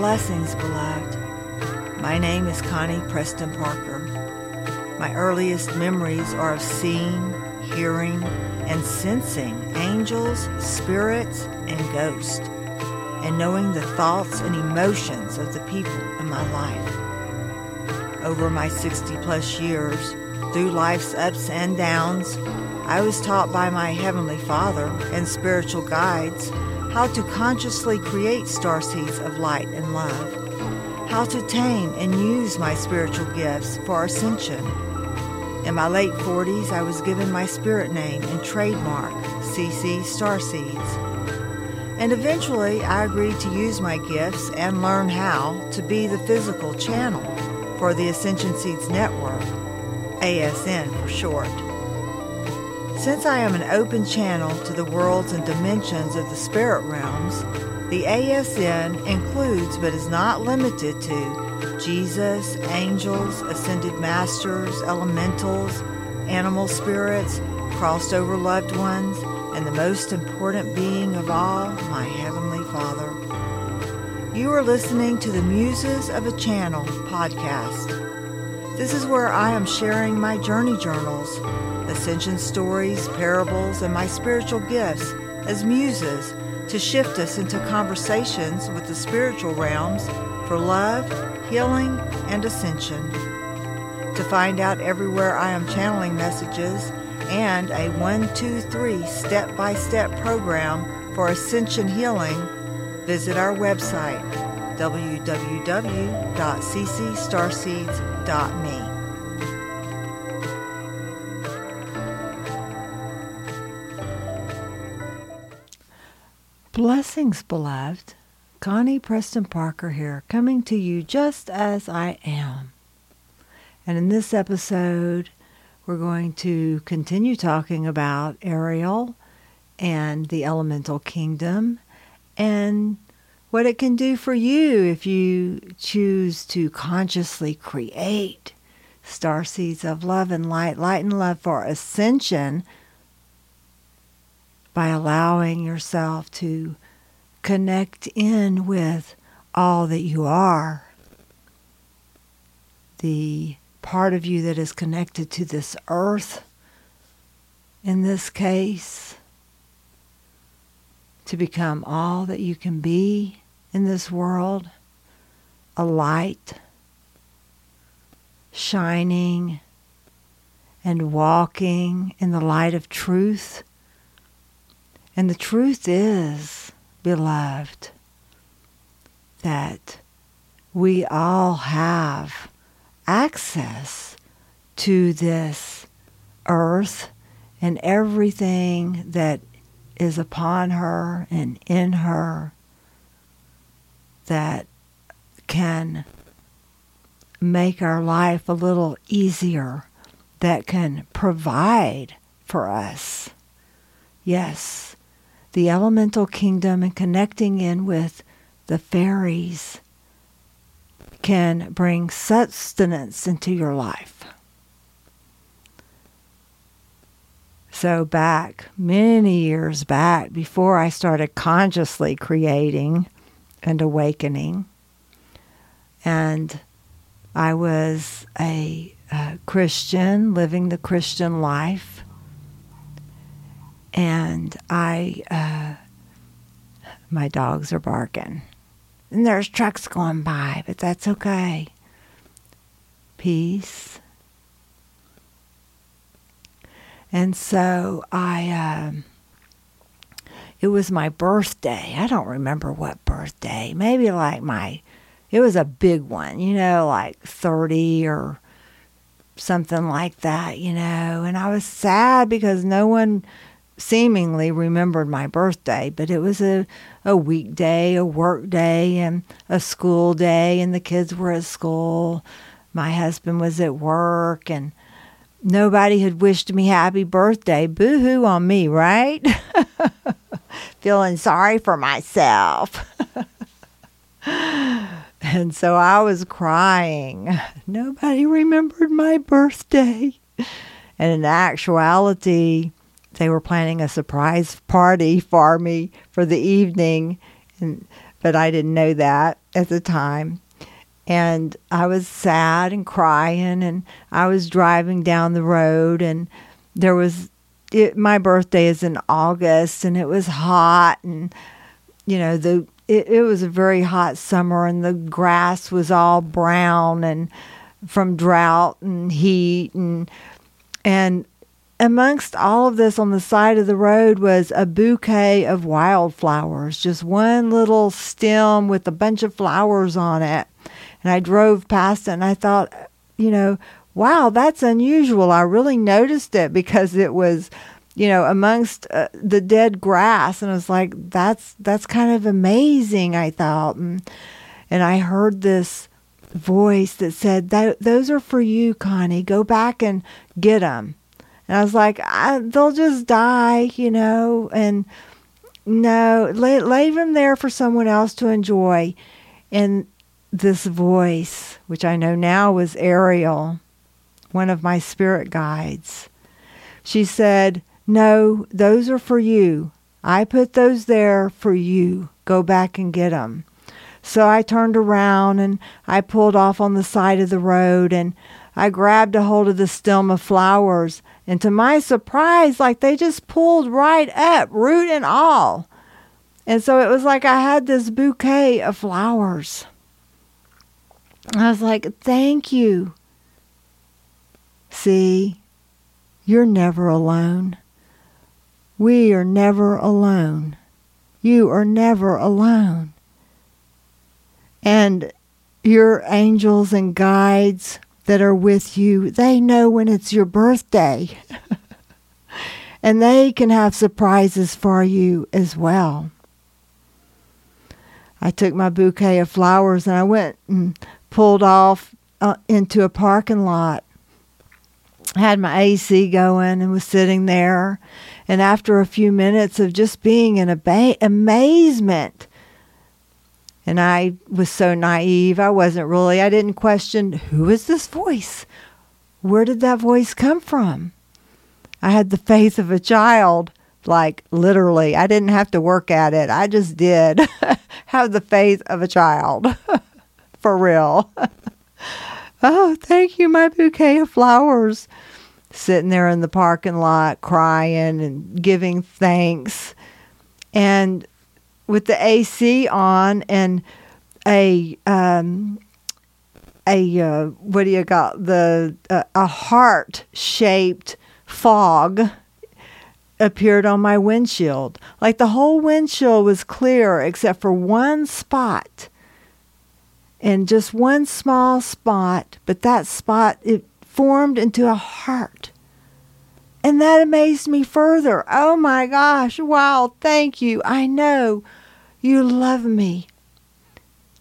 Blessings, beloved. My name is Connie Preston Parker. My earliest memories are of seeing, hearing, and sensing angels, spirits, and ghosts, and knowing the thoughts and emotions of the people in my life. Over my 60 plus years, through life's ups and downs, I was taught by my Heavenly Father and spiritual guides how to consciously create star seeds of light love, how to tame and use my spiritual gifts for ascension. In my late 40s, I was given my spirit name and trademark, CC Starseeds. And eventually, I agreed to use my gifts and learn how to be the physical channel for the Ascension Seeds Network, ASN for short. Since I am an open channel to the worlds and dimensions of the spirit realms, the ASN includes but is not limited to Jesus, angels, ascended masters, elementals, animal spirits, crossed over loved ones, and the most important being of all, my Heavenly Father. You are listening to the Muses of a Channel podcast. This is where I am sharing my journey journals ascension stories, parables, and my spiritual gifts as muses to shift us into conversations with the spiritual realms for love, healing, and ascension. To find out everywhere I am channeling messages and a 123 step by step program for ascension healing, visit our website www.ccstarseeds.me. Blessings, beloved. Connie Preston Parker here, coming to you just as I am. And in this episode, we're going to continue talking about Ariel and the elemental kingdom and what it can do for you if you choose to consciously create star seeds of love and light, light and love for ascension by allowing yourself to connect in with all that you are. The part of you that is connected to this earth, in this case, to become all that you can be in this world a light, shining and walking in the light of truth and the truth is, beloved, that we all have access to this earth and everything that is upon her and in her that can make our life a little easier, that can provide for us. Yes the elemental kingdom and connecting in with the fairies can bring sustenance into your life. So, back many years back, before I started consciously creating and awakening, and I was a, a Christian living the Christian life and I, uh, my dogs are barking. And there's trucks going by, but that's okay. Peace. And so I, um, it was my birthday. I don't remember what birthday. Maybe like my, it was a big one, you know, like 30 or something like that, you know. And I was sad because no one seemingly remembered my birthday, but it was a, a weekday, a work day, and a school day, and the kids were at school. My husband was at work, and nobody had wished me happy birthday. Boo hoo on me, right? Feeling sorry for myself. and so I was crying. Nobody remembered my birthday. And in actuality, they were planning a surprise party for me for the evening and but I didn't know that at the time. And I was sad and crying, and I was driving down the road, and there was it, my birthday is in August, and it was hot, and you know the it, it was a very hot summer, and the grass was all brown and from drought and heat, and and amongst all of this on the side of the road was a bouquet of wildflowers, just one little stem with a bunch of flowers on it. And I drove past it and I thought, you know, wow, that's unusual. I really noticed it because it was, you know, amongst uh, the dead grass and I was like, that's that's kind of amazing, I thought. And, and I heard this voice that said, "Those are for you, Connie. Go back and get them." And I was like, I, they'll just die, you know, and no, lay, leave them there for someone else to enjoy. And this voice, which I know now was Ariel, one of my spirit guides, she said, No, those are for you. I put those there for you. Go back and get them. So I turned around and I pulled off on the side of the road and I grabbed a hold of the stem of flowers and to my surprise, like they just pulled right up, root and all. And so it was like I had this bouquet of flowers. I was like, thank you. See, you're never alone. We are never alone. You are never alone. And your angels and guides that are with you, they know when it's your birthday. and they can have surprises for you as well. I took my bouquet of flowers and I went and pulled off uh, into a parking lot. I had my AC going and was sitting there. And after a few minutes of just being in amazement and I was so naive. I wasn't really, I didn't question who is this voice? Where did that voice come from? I had the faith of a child, like literally. I didn't have to work at it. I just did have the faith of a child. For real. oh, thank you, my bouquet of flowers. Sitting there in the parking lot crying and giving thanks. And with the AC on and a um, a uh, what do you got the uh, a heart shaped fog appeared on my windshield. Like the whole windshield was clear except for one spot. And just one small spot, but that spot it formed into a heart. And that amazed me further. Oh my gosh, wow, thank you. I know you love me.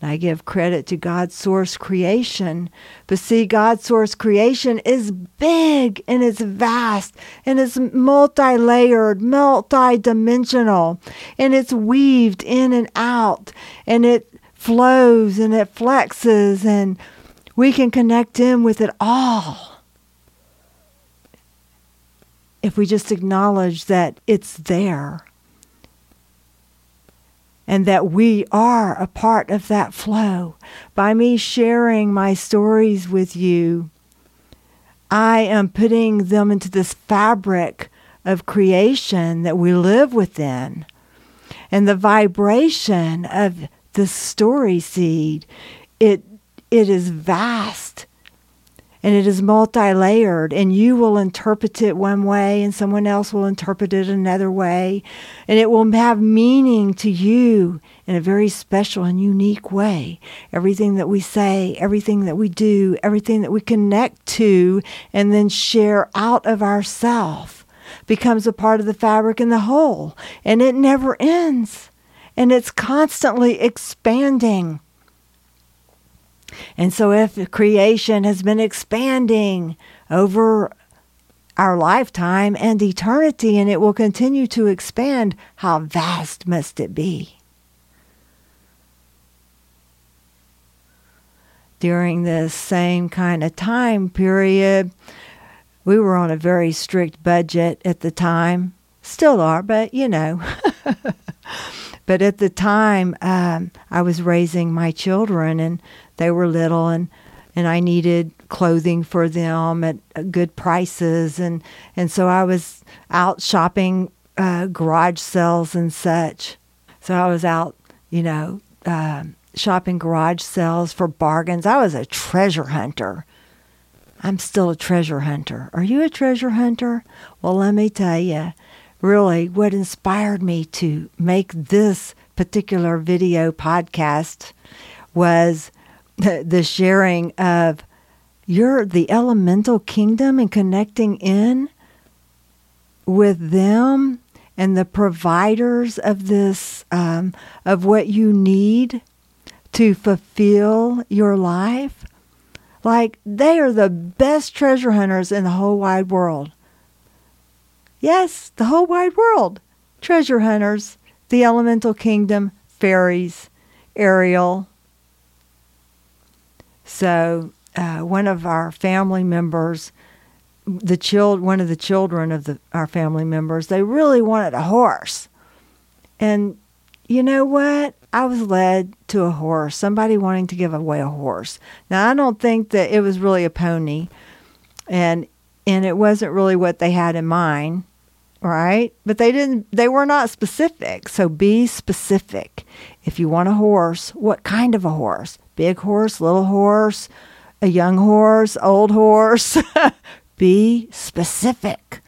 I give credit to God's source creation. But see, God's source creation is big and it's vast and it's multi layered, multi dimensional, and it's weaved in and out and it flows and it flexes and we can connect in with it all. If we just acknowledge that it's there and that we are a part of that flow. By me sharing my stories with you, I am putting them into this fabric of creation that we live within. And the vibration of the story seed, it it is vast and it is multi layered, and you will interpret it one way, and someone else will interpret it another way, and it will have meaning to you in a very special and unique way. Everything that we say, everything that we do, everything that we connect to, and then share out of ourself becomes a part of the fabric and the whole, and it never ends, and it's constantly expanding. And so, if creation has been expanding over our lifetime and eternity, and it will continue to expand, how vast must it be? During this same kind of time period, we were on a very strict budget at the time. Still are, but you know. But at the time, um, I was raising my children, and they were little, and and I needed clothing for them at good prices, and and so I was out shopping uh, garage sales and such. So I was out, you know, uh, shopping garage sales for bargains. I was a treasure hunter. I'm still a treasure hunter. Are you a treasure hunter? Well, let me tell you, really, what inspired me to make this particular video podcast was the, the sharing of you're the elemental kingdom and connecting in with them and the providers of this, um, of what you need to fulfill your life. Like they are the best treasure hunters in the whole wide world. Yes, the whole wide world. Treasure hunters, the elemental kingdom, fairies, Ariel. So, uh, one of our family members the child one of the children of the our family members they really wanted a horse. And you know what? I was led to a horse somebody wanting to give away a horse. Now i don't think that it was really a pony and and it wasn't really what they had in mind right? But they didn't they were not specific. So be specific. If you want a horse what kind of a horse big horse little horse a young horse old horse Be specific.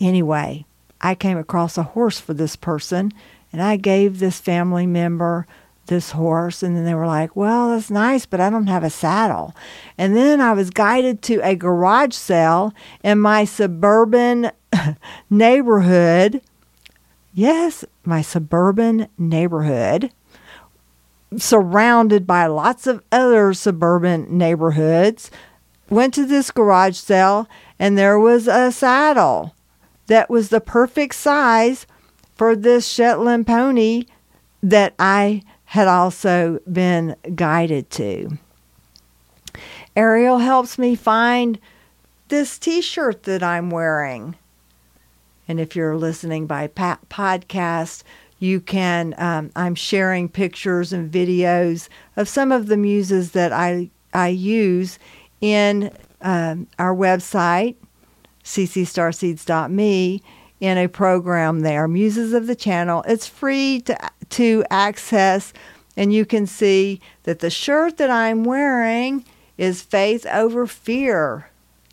Anyway, I came across a horse for this person and I gave this family member this horse and then they were like, "Well, that's nice, but I don't have a saddle." And then I was guided to a garage sale in my suburban neighborhood. Yes, my suburban neighborhood surrounded by lots of other suburban neighborhoods went to this garage sale and there was a saddle that was the perfect size for this Shetland pony that I had also been guided to. Ariel helps me find this t shirt that I'm wearing. And if you're listening by podcast, you can, um, I'm sharing pictures and videos of some of the muses that I, I use in um, our website, ccstarseeds.me, in a program there, Muses of the Channel. It's free to, to access, and you can see that the shirt that I'm wearing is Faith Over Fear.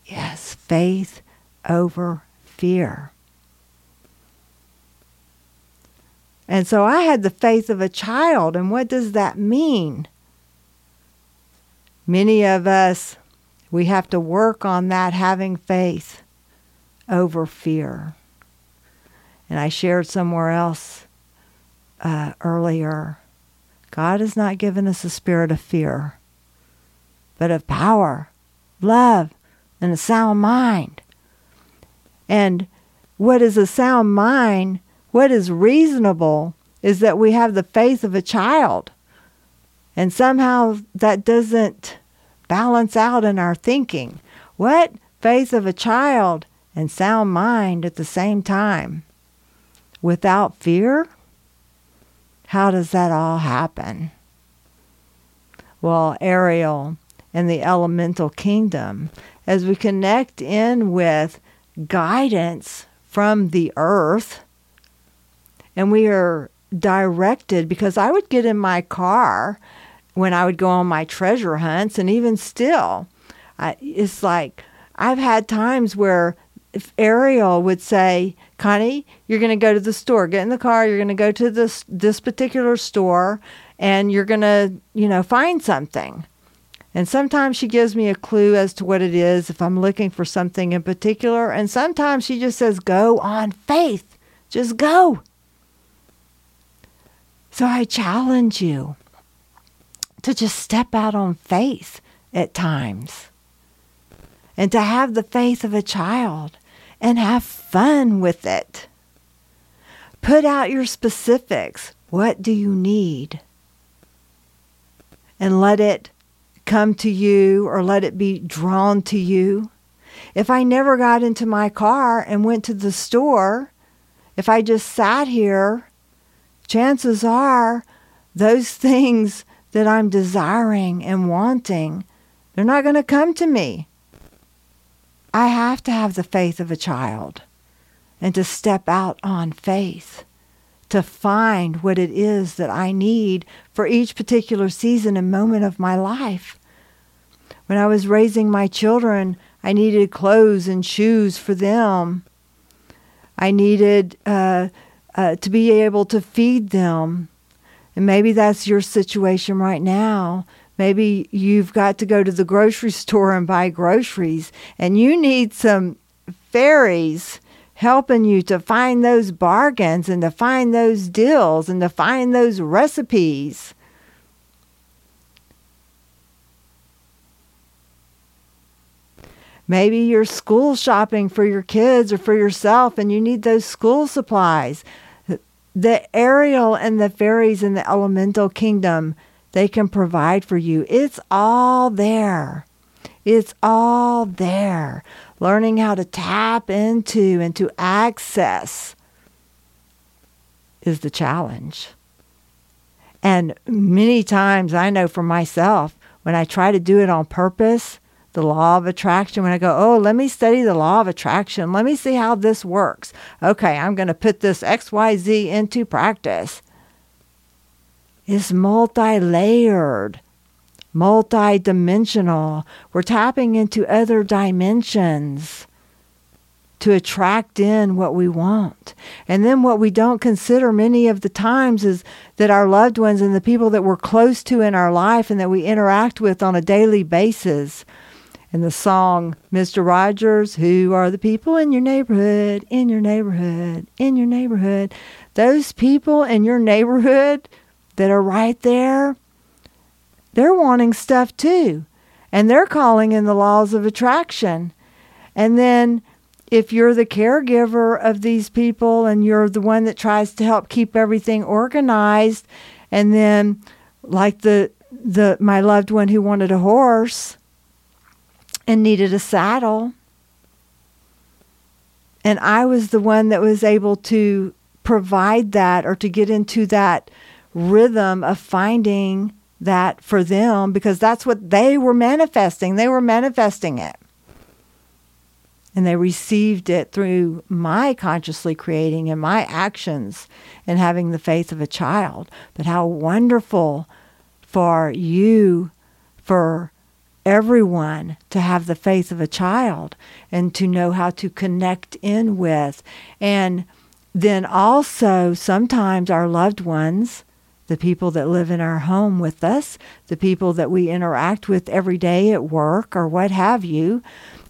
Yes, faith over fear. And so I had the faith of a child. And what does that mean? Many of us we have to work on that having faith over fear. And I shared somewhere else uh, earlier God has not given us a spirit of fear, but of power, love, and a sound mind. And what is a sound mind, what is reasonable, is that we have the faith of a child. And somehow that doesn't balance out in our thinking. What? Faith of a child and sound mind at the same time. Without fear? How does that all happen? Well, Ariel and the elemental kingdom, as we connect in with guidance from the earth, and we are directed because I would get in my car when I would go on my treasure hunts, and even still, I, it's like I've had times where if Ariel would say, Connie, you're going to go to the store, get in the car, you're going to go to this this particular store, and you're going to, you know, find something. And sometimes she gives me a clue as to what it is if I'm looking for something in particular. And sometimes she just says, go on faith. Just go. So I challenge you to just step out on faith at times and to have the faith of a child and have fun with it. Put out your specifics. What do you need? And let it come to you or let it be drawn to you. If I never got into my car and went to the store, if I just sat here chances are those things that I'm desiring and wanting, they're not going to come to me. I have to have the faith of a child and to step out on faith to find what it is that I need for each particular season and moment of my life. When I was raising my children, I needed clothes and shoes for them. I needed uh, uh, to be able to feed them. And maybe that's your situation right now. Maybe you've got to go to the grocery store and buy groceries, and you need some fairies helping you to find those bargains and to find those deals and to find those recipes. Maybe you're school shopping for your kids or for yourself and you need those school supplies. The Ariel and the fairies in the elemental kingdom they can provide for you. It's all there. It's all there. Learning how to tap into and to access is the challenge. And many times I know for myself, when I try to do it on purpose, the law of attraction, when I go, oh, let me study the law of attraction, let me see how this works. Okay, I'm going to put this XYZ into practice It's multi layered, multi dimensional. We're tapping into other dimensions to attract in what we want. And then what we don't consider many of the times is that our loved ones and the people that we're close to in our life and that we interact with on a daily basis. In the song, Mr. Rogers, who are the people in your neighborhood, in your neighborhood, in your neighborhood? Those people in your neighborhood that are right there, they're wanting stuff too. And they're calling in the laws of attraction. And then if you're the caregiver of these people and you're the one that tries to help keep everything organized, and then like the the my loved one who wanted a horse and needed a saddle and I was the one that was able to provide that or to get into that rhythm of finding that for them because that's what they were manifesting. They were manifesting it. And they received it through my consciously creating and my actions and having the faith of a child. But how wonderful for you, for everyone to have the faith of a child and to know how to connect in with. And then also, sometimes our loved ones the people that live in our home with us, the people that we interact with every day at work or what have you.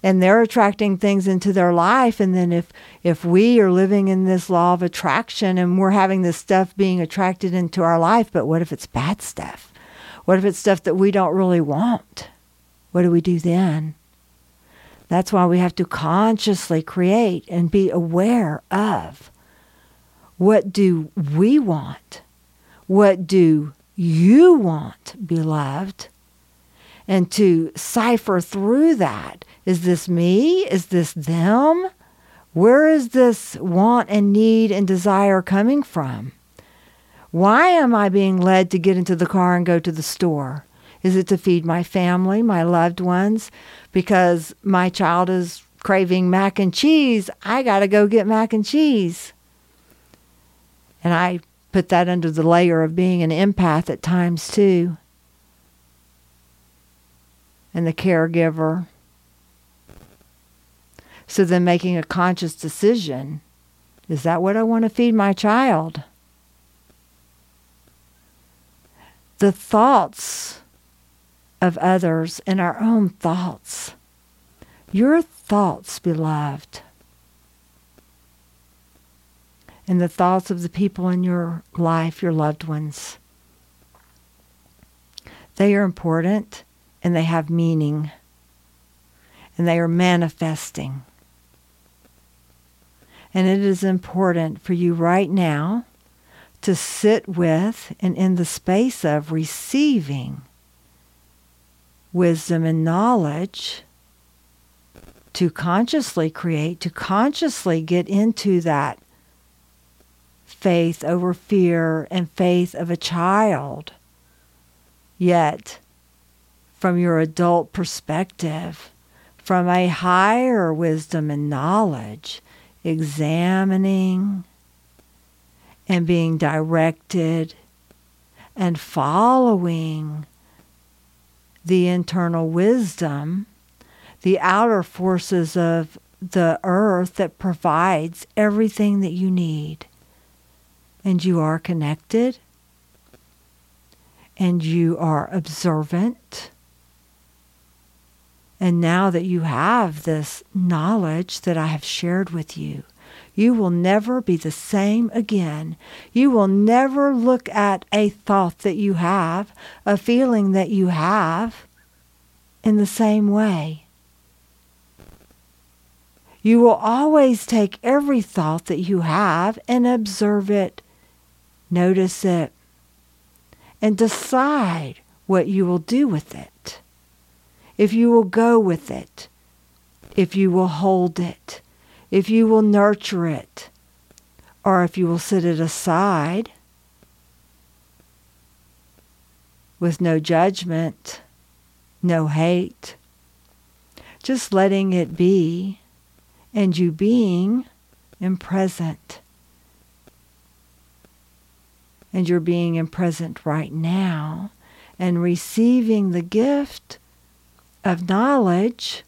And they're attracting things into their life. And then if, if we are living in this law of attraction and we're having this stuff being attracted into our life, but what if it's bad stuff? What if it's stuff that we don't really want? What do we do then? That's why we have to consciously create and be aware of what do we want? What do you want, beloved? And to cipher through that is this me? Is this them? Where is this want and need and desire coming from? Why am I being led to get into the car and go to the store? Is it to feed my family, my loved ones? Because my child is craving mac and cheese, I got to go get mac and cheese. And I put that under the layer of being an empath at times too. And the caregiver. So then making a conscious decision is that what I want to feed my child? The thoughts of others and our own thoughts. Your thoughts, beloved, and the thoughts of the people in your life, your loved ones. They are important and they have meaning and they are manifesting. And it is important for you right now to sit with and in the space of receiving wisdom and knowledge to consciously create, to consciously get into that faith over fear and faith of a child. Yet, from your adult perspective, from a higher wisdom and knowledge, examining and being directed and following the internal wisdom, the outer forces of the earth that provides everything that you need. And you are connected, and you are observant and now that you have this knowledge that I have shared with you, you will never be the same again. You will never look at a thought that you have, a feeling that you have, in the same way. You will always take every thought that you have and observe it, notice it, and decide what you will do with it if you will go with it, if you will hold it, if you will nurture it, or if you will set it aside with no judgment, no hate, just letting it be, and you being in present. And you're being in present right now and receiving the gift of knowledge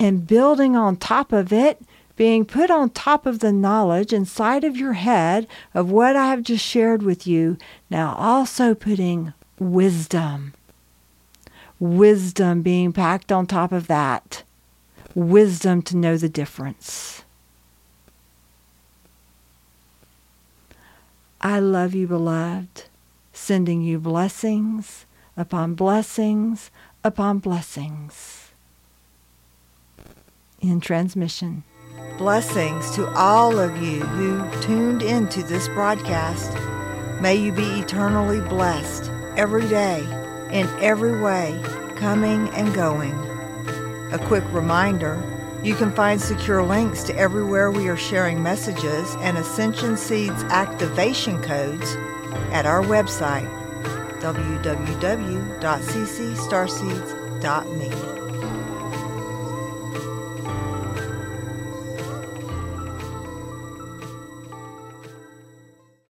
and building on top of it, being put on top of the knowledge inside of your head of what I have just shared with you, now also putting wisdom. Wisdom being packed on top of that. Wisdom to know the difference. I love you, beloved, sending you blessings upon blessings upon blessings. In transmission. Blessings to all of you who tuned into this broadcast. May you be eternally blessed every day, in every way, coming and going. A quick reminder you can find secure links to everywhere we are sharing messages and Ascension Seeds activation codes at our website www.ccstarseeds.me.